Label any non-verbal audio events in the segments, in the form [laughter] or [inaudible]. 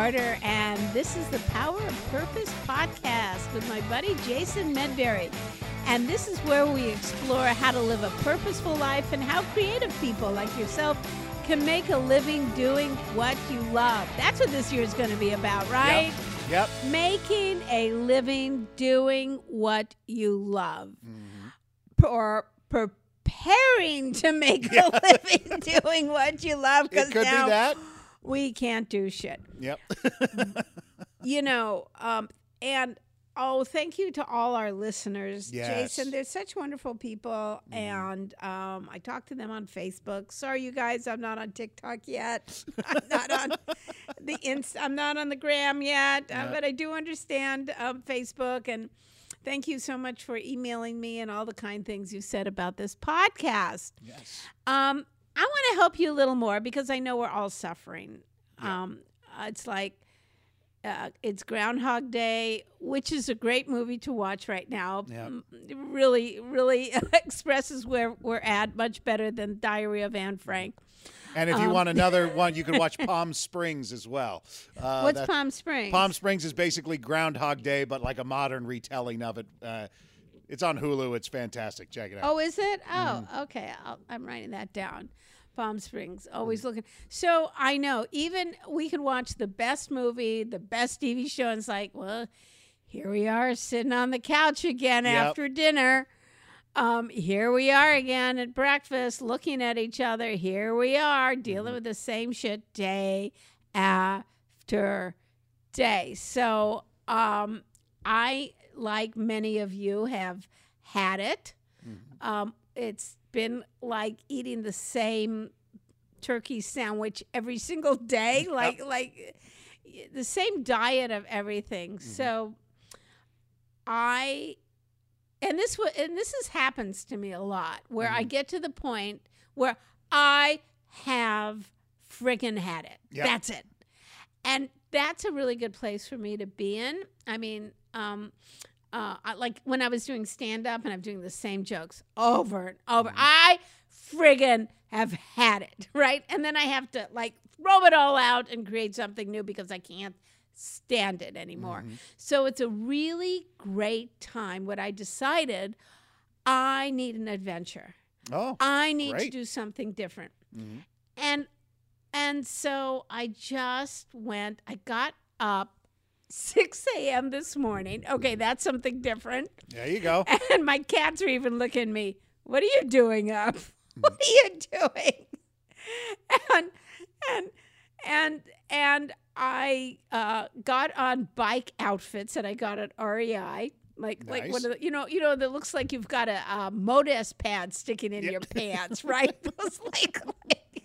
Carter, and this is the Power of Purpose podcast with my buddy Jason Medberry. And this is where we explore how to live a purposeful life and how creative people like yourself can make a living doing what you love. That's what this year is going to be about, right? Yep. Making a living doing what you love. Mm-hmm. Or preparing to make a [laughs] living doing what you love. It could now, be that. We can't do shit. Yep. [laughs] You know, um, and oh, thank you to all our listeners, Yes. Jason. They're such wonderful people, and um, I talk to them on Facebook. Sorry, you guys, I'm not on TikTok yet. [laughs] I'm not on the inst- I'm not on the gram yet, uh, but I do understand um, Facebook and. Thank you so much for emailing me and all the kind things you said about this podcast. yes. Um, I want to help you a little more because I know we're all suffering. Yeah. Um, uh, it's like uh, it's Groundhog Day, which is a great movie to watch right now. Mm, really, really [laughs] expresses where we're at much better than Diary of Anne Frank. And if you Um, want another [laughs] one, you can watch Palm Springs as well. Uh, What's Palm Springs? Palm Springs is basically Groundhog Day, but like a modern retelling of it. Uh, it's on Hulu. It's fantastic. Check it out. Oh, is it? Oh, Mm-hmm. okay. I'll, I'm writing that down. Palm Springs, always looking. So I know, even we can watch the best movie, the best TV show, and it's like, well, here we are sitting on the couch again Yep. after dinner. Um, here we are again at breakfast, looking at each other. Here we are dealing Mm-hmm. with the same shit day after day. So um, I, like many of you, have had it. Mm-hmm. Um, it's been like eating the same turkey sandwich every single day, [laughs] like like the same diet of everything. Mm-hmm. So I and this wa- and this is happens to me a lot where I mm-hmm. get to the point where I have friggin' had it. Yep. That's it. And that's a really good place for me to be in. I mean, um, uh, I, like when I was doing stand up and I'm doing the same jokes over and over. I friggin' have had it, [laughs] right? And then I have to like throw it all out and create something new because I can't stand it anymore. So it's a really great time. What I decided, I need an adventure. Oh, I need to do something different. Mhm. And and so I just went, I got up 6 a.m. this morning. Okay, that's something different. there you go. [laughs] And my cats are even looking at me. What are you doing up? [laughs] What are you doing? [laughs] And and and and I uh, got on bike outfits that I got at REI. Like like Nice. what are the, you know you know that looks like you've got a, uh Modest pad sticking in Yep. your pants, right? Those like, like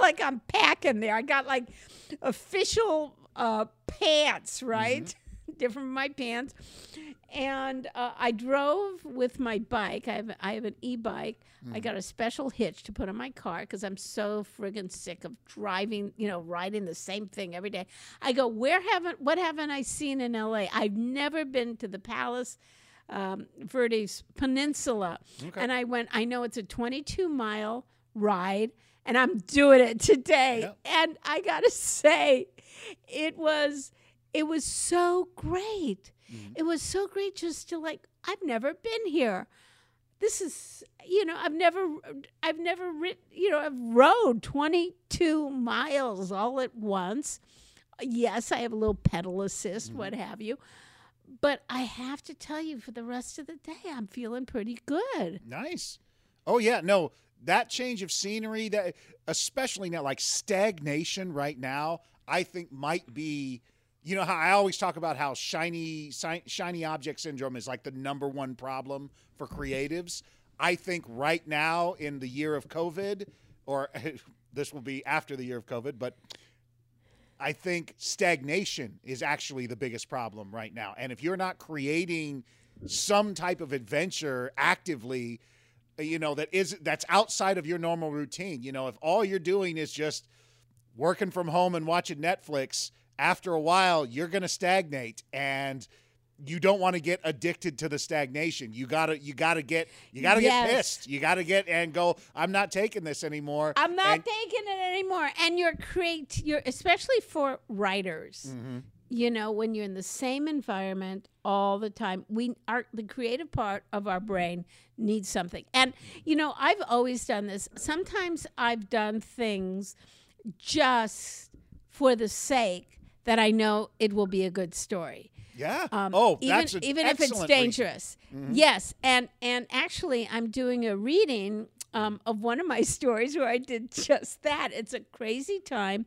like I'm packing there. I got like official uh, pants, right? [laughs] Different from my pants. And uh, I drove with my bike. I have I have an e-bike. I got a special hitch to put on my car because I'm so friggin' sick of driving, you know, riding the same thing every day. I go, where haven't what haven't I seen in LA? I've never been to the Palos um, Verdes Peninsula. And I went, I know it's a 22 mile ride, and I'm doing it today. Yep. And I gotta say, it was it was so great. Mm-hmm. It was so great just to like, I've never been here. This is, you know, I've never, I've never writ, you know, I've rode 22 miles all at once. Yes, I have a little pedal assist, mm-hmm. what have you. But I have to tell you, for the rest of the day, I'm feeling pretty good. Nice. Oh yeah, no, that change of scenery, that especially now, like stagnation right now, I think might be. You know how I always talk about how shiny shiny object syndrome is like the number one problem for creatives. I think right now in the year of COVID, or [laughs] this will be after the year of COVID, but I think stagnation is actually the biggest problem right now. And if you're not creating some type of adventure actively, you know, that is that's outside of your normal routine, you know, if all you're doing is just working from home and watching Netflix, after a while you're going to stagnate and you don't want to get addicted to the stagnation. You gotta you gotta get you gotta Yes. get pissed. You gotta get and go. I'm not taking this anymore. I'm not And- taking it anymore. And you're create you're especially for writers. Mm-hmm. You know, when you're in the same environment all the time, we are the creative part of our brain needs something. And you know, I've always done this. Sometimes I've done things just for the sake that I know it will be a good story. yeah. Um, oh, even even if it's dangerous. Yes, and and actually, I'm doing a reading um, of one of my [laughs] stories where I did just that. It's a crazy time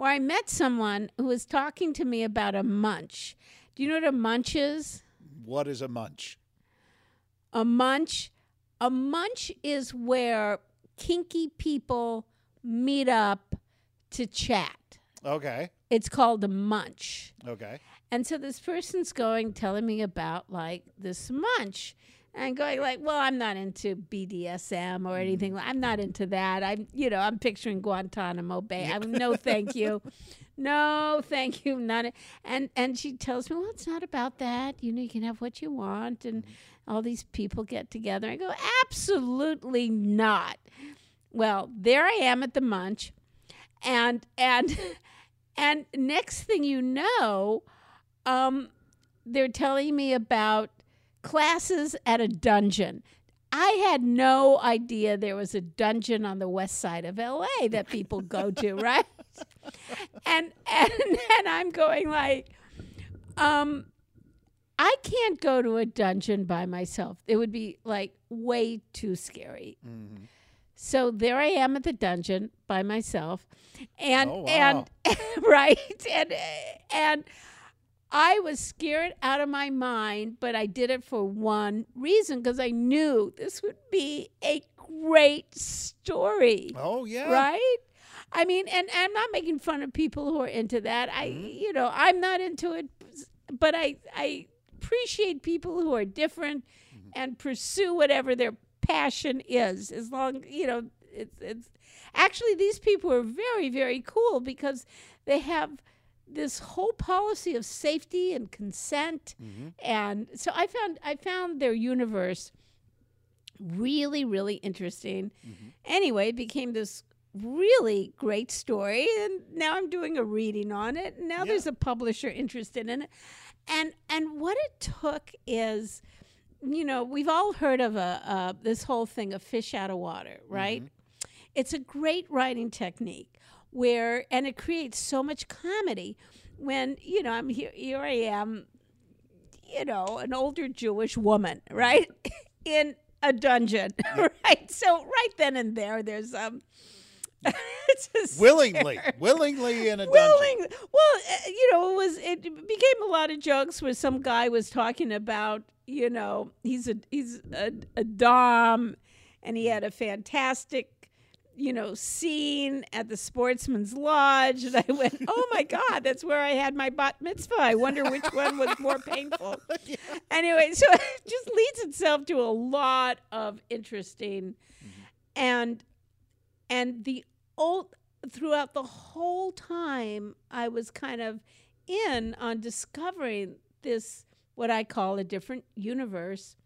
where I met someone who was talking to me about a munch. Do you know what a munch is? What is a munch? A munch, a munch is where kinky people meet up to chat. Okay. It's called a munch. Okay. And so this person's going, telling me about like this munch. And going like, well, I'm not into BDSM or anything. I'm not into that. I'm, you know, I'm picturing Guantanamo Bay. I'm no, thank you, [laughs] no, thank you, not. a-" And and she tells me, well, it's not about that. You know, you can have what you want, and all these people get together. I go, absolutely not. Well, there I am at the munch, and and [laughs] and next thing you know, um, they're telling me about classes at a dungeon. I had no idea there was a dungeon on the west side of LA that people go to, [laughs] right? And and and I'm going like, um, I can't go to a dungeon by myself. It would be like way too scary. Mm-hmm. So there I am at the dungeon by myself, and Oh, wow. and [laughs] right and and I was scared out of my mind, but I did it for one reason because I knew this would be a great story, Oh yeah. right? I mean, and, and I'm not making fun of people who are into that. I, mm-hmm. you know, I'm not into it, but I I appreciate people who are different mm-hmm. and pursue whatever their passion is. As long, you know, it's it's actually these people are very very cool because they have this whole policy of safety and consent. And so i found i found their universe really really interesting. Anyway it became this really great story and now i'm doing a reading on it. And now Yeah. there's a publisher interested in it. And and what it took is you know we've all heard of a uh, this whole thing of fish out of water right? It's a great writing technique where and it creates so much comedy when you know i'm here here i am you know an older jewish woman right [laughs] in a dungeon [laughs] right so right then and there there's um [laughs] Willingly, scare. willingly in a dungeon. Well, uh, you know, it was it became a lot of jokes where some guy was talking about, you know, he's a he's a, a dom, and he had a fantastic, you know, scene at the Sportsman's Lodge, and I went, oh my [laughs] god, that's where I had my bat mitzvah. I wonder which one was more [laughs] painful. Anyway, so [laughs] it just leads itself to a lot of interesting, mm-hmm. and and the old throughout the whole time I was kind of in on discovering this what I call a different universe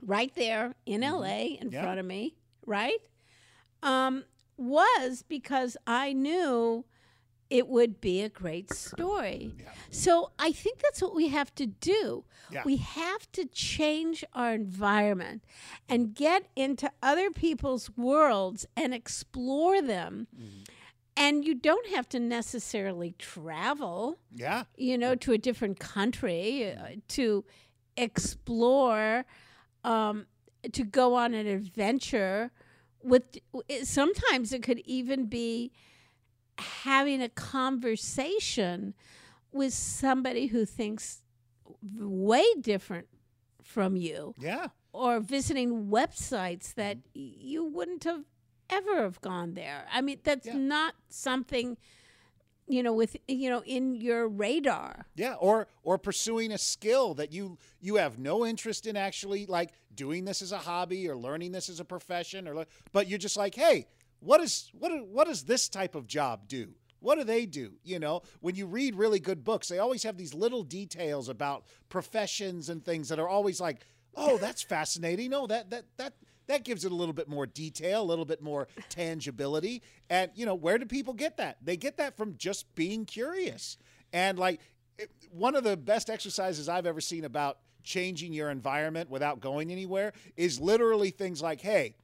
right there in mm-hmm. LA in Yeah. front of me, right? Um, was because I knew it would be a great story. Yeah. So I think that's what we have to do. Yeah. We have to change our environment and get into other people's worlds and explore them. And you don't have to necessarily travel, Yeah. you know, to a different country uh, to explore, um, to go on an adventure. With sometimes it could even be having a conversation with somebody who thinks way different from you Yeah. or visiting websites that you wouldn't have ever have gone there. I mean, that's Yeah. not something you know with you know in your radar. Yeah, or or pursuing a skill that you you have no interest in actually like doing this as a hobby or learning this as a profession or but you're just like, "Hey, what is what what does this type of job do?" What do they do? You know, when you read really good books, they always have these little details about professions and things that are always like, "Oh, that's fascinating. Oh, that that that that gives it a little bit more detail, a little bit more [laughs] tangibility." And, you know, where do people get that? They get that from just being curious. And like it- one of the best exercises I've ever seen about changing your environment without going anywhere is literally things like, "Hey,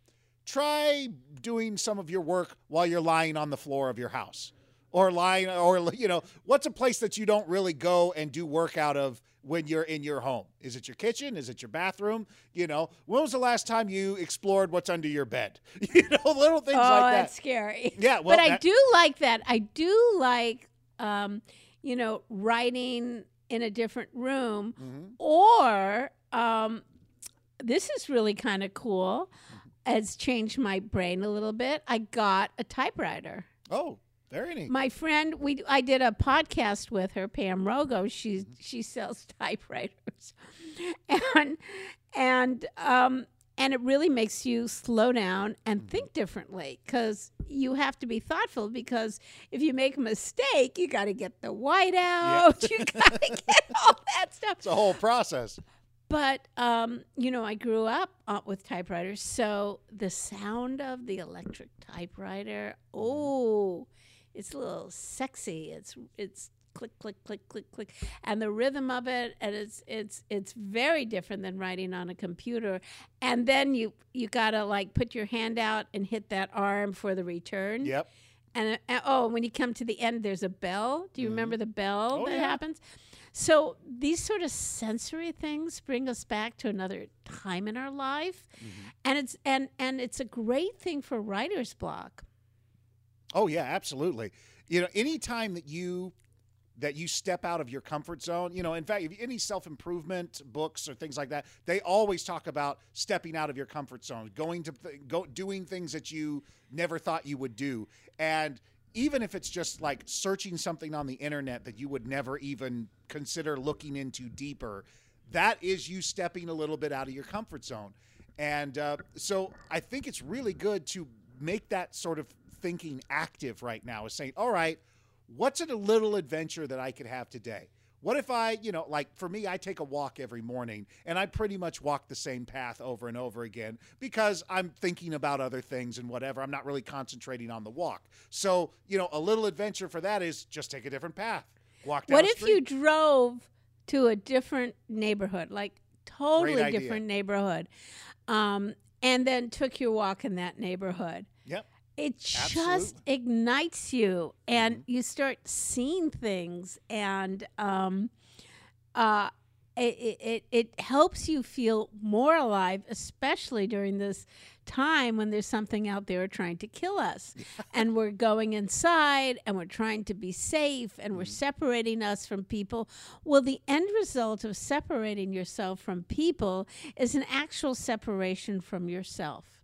try doing some of your work while you're lying on the floor of your house or lying or you know what's a place that you don't really go and do work out of when you're in your home is it your kitchen is it your bathroom you know when was the last time you explored what's under your bed [laughs] you know little things oh, like that's that scary. Yeah, well, but I that- do like that. I do like, um, you know, writing in a different room, Mhm. or um, this is really kind of cool. Has changed my brain a little bit. I got a typewriter. oh My friend, we I did a podcast with her, Pam Rogo. She she sells [laughs] typewriters, and and um and it really makes you slow down and think differently because you have to be thoughtful. Because if you make a mistake, you got to get the white out. [laughs] You got to [laughs] get all that stuff. it's a whole process But um, you know, I grew up uh, with typewriters, so the sound of the electric typewriter, oh, it's a little sexy. It's it's click click click click click, and the rhythm of it, and it's it's it's very different than writing on a computer. And then you you gotta like put your hand out and hit that arm for the return. yep And, uh, oh, when you come to the end, there's a bell. Do you remember the bell Oh, that yeah. happens? So these sort of sensory things bring us back to another time in our life, Mm-hmm. and it's and and it's a great thing for writer's block. Oh yeah, absolutely. You know, anytime that you that you step out of your comfort zone, you know, in fact, any self-improvement books or things like that, they always talk about stepping out of your comfort zone, going to th- go doing things that you never thought you would do. And even if it's just like searching something on the internet that you would never even consider looking into deeper, that is you stepping a little bit out of your comfort zone. And uh, so I think it's really good to make that sort of thinking active right now is saying, all right, what's a little adventure that I could have today? What if I, you know, like for me, I take a walk every morning and I pretty much walk the same path over and over again because I'm thinking about other things and whatever. I'm not really concentrating on the walk. So, you know, a little adventure for that is just take a different path. Walk down What if you drove to a different neighborhood, like totally different neighborhood, um, and then took your walk in that neighborhood? It just Absolutely. Mm-hmm. ignites you and you start seeing things and um uh it, it, it it helps you feel more alive especially during this time when there's something out there trying to kill us [laughs] and we're going inside and we're trying to be safe and we're separating us from people well the end result of separating yourself from people is an actual separation from yourself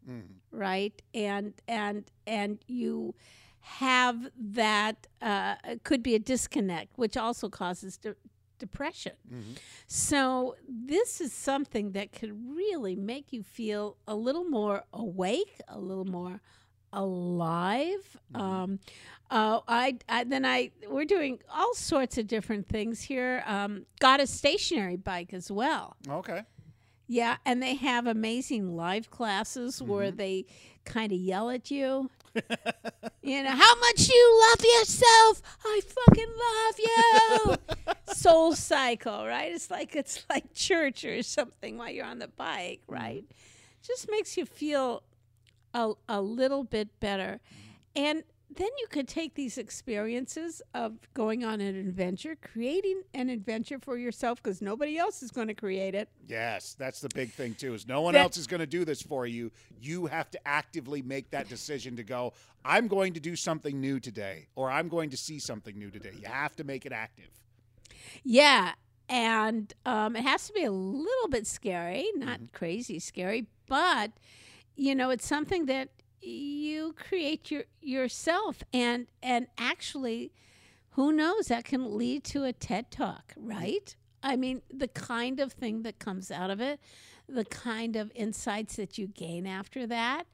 right and and and you have that uh, could be a disconnect which also causes de- depression so this is something that could really make you feel a little more awake a little more alive um, uh, I, I then I we're doing all sorts of different things here. Um, got a stationary bike as well. Okay. Yeah, and they have amazing live classes where Mm-hmm. they kind of yell at you. [laughs] you know, how much you love yourself. I fucking love you. [laughs] Soul cycle, right? It's like it's like church or something while you're on the bike, Mm-hmm. right? Just makes you feel a, a little bit better. And then you could take these experiences of going on an adventure, creating an adventure for yourself because nobody else is going to create it. Yes, that's the big thing too. Is no one That- else is going to do this for you. You have to actively make that decision to go. I'm going to do something new today, or I'm going to see something new today. You have to make it active. Yeah, and um, it has to be a little bit scary, not crazy scary, but you know, it's something that you create your yourself, and and actually, who knows that can lead to a TED talk, right? I mean, the kind of thing that comes out of it, the kind of insights that you gain after that,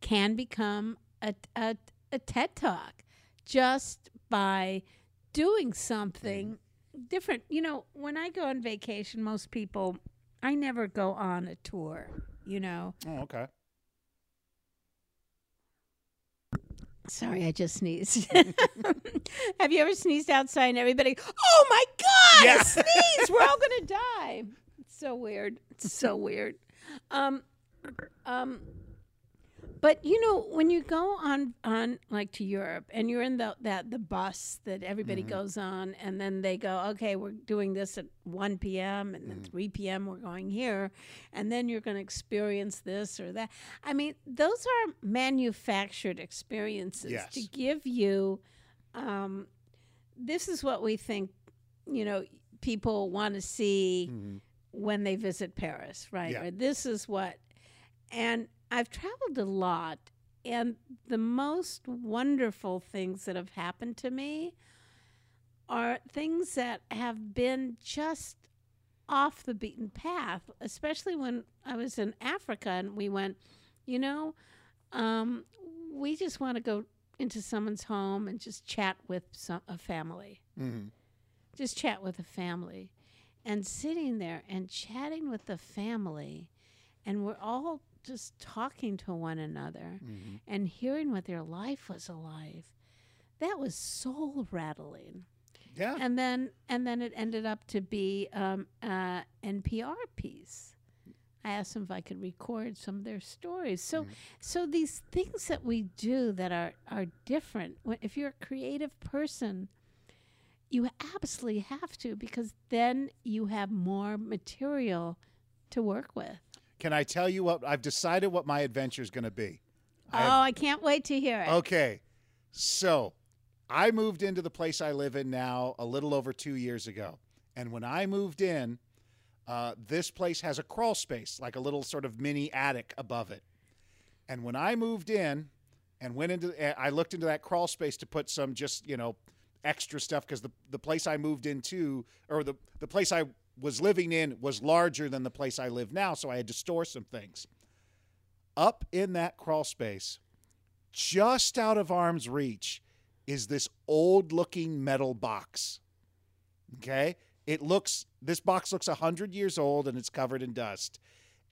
can become a a, a TED talk. just by doing something different. You know, when I go on vacation, most people, I never go on a tour, you know. Oh, okay. Sorry, I just sneezed. [laughs] Have you ever sneezed outside and everybody, oh my God, Yeah. sneeze, we're all going [laughs] to die. It's so weird. It's so weird. Um, um, but you know, when you go on on like to Europe and you're in the that the bus that everybody goes on, and then they go, okay, we're doing this at one p.m. and then three p.m. we're going here, and then you're going to experience this or that. I mean, those are manufactured experiences Yes. to give you. Um, this is what we think, you know, people want to see Mhm. when they visit Paris, right? Yeah. Or this is what, and I've traveled a lot, and the most wonderful things that have happened to me are things that have been just off the beaten path, especially when I was in Africa and we went, you know, um, we just want to go into someone's home and just chat with some, a family Mhm. just chat with a family and sitting there and chatting with the family and we're all just talking to one another Mhm. and hearing what their life was alive. That was soul rattling. Yeah. and then and then it ended up to be um, uh, npr piece. I asked them if i could record some of their stories. So so these things that we do that are are different when, if you're a creative person you absolutely have to because then you have more material to work with Can I tell you what I've decided what my adventure is going to be? Oh i can't wait to hear it Okay. So I moved into the place I live in now a little over two years ago. And when I moved in, uh, this place has a crawl space, like a little sort of mini attic above it. And when I moved in and went into, eh, I looked into that crawl space to put some just, you know, extra stuff because the, the place I moved into, or the, the place I was living in, was larger than the place I live now. So I had to store some things. Up in that crawl space, just out of arm's reach is this old looking metal box. Okay? It looks this box looks 100 years old and it's covered in dust.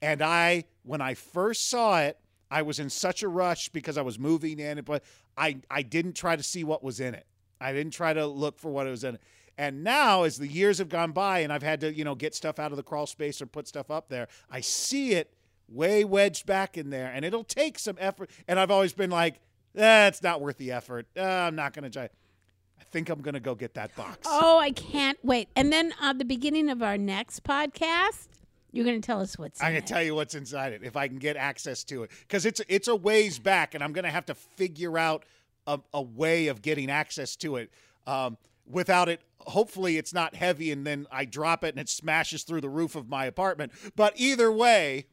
And I when I first saw it, I was in such a rush because I was moving in but I I didn't try to see what was in it. I didn't try to look for what was in it. And now as the years have gone by and I've had to, you know, get stuff out of the crawl space or put stuff up there, I see it way wedged back in there and it'll take some effort and I've always been like that's not worth the effort. Uh, I'm not going to try. I think I'm going to go get that box. oh i can't wait and then at the beginning of our next podcast you're going to tell us what's I'm in going to tell you what's inside it if I can get access to it because it's it's a ways back, and I'm going to have to figure out a, a way of getting access to it um, without it. Hopefully, it's not heavy, and then I drop it and it smashes through the roof of my apartment. But either way,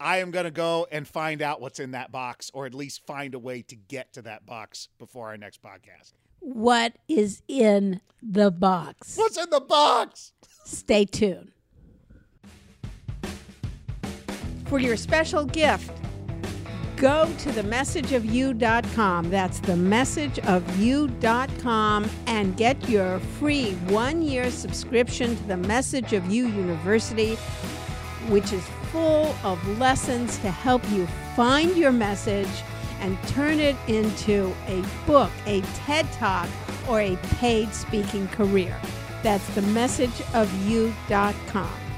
I am going to go and find out what's in that box, or at least find a way to get to that box before our next podcast. what is in the box What's in the box? Stay tuned. For your special gift, go to themessageofyou.com. That's themessageofyou.com and get your free one year subscription to the Message of You University, which is full of lessons to help you find your message and turn it into a book, a TED Talk, or a paid speaking career. That's themessageofyou.com.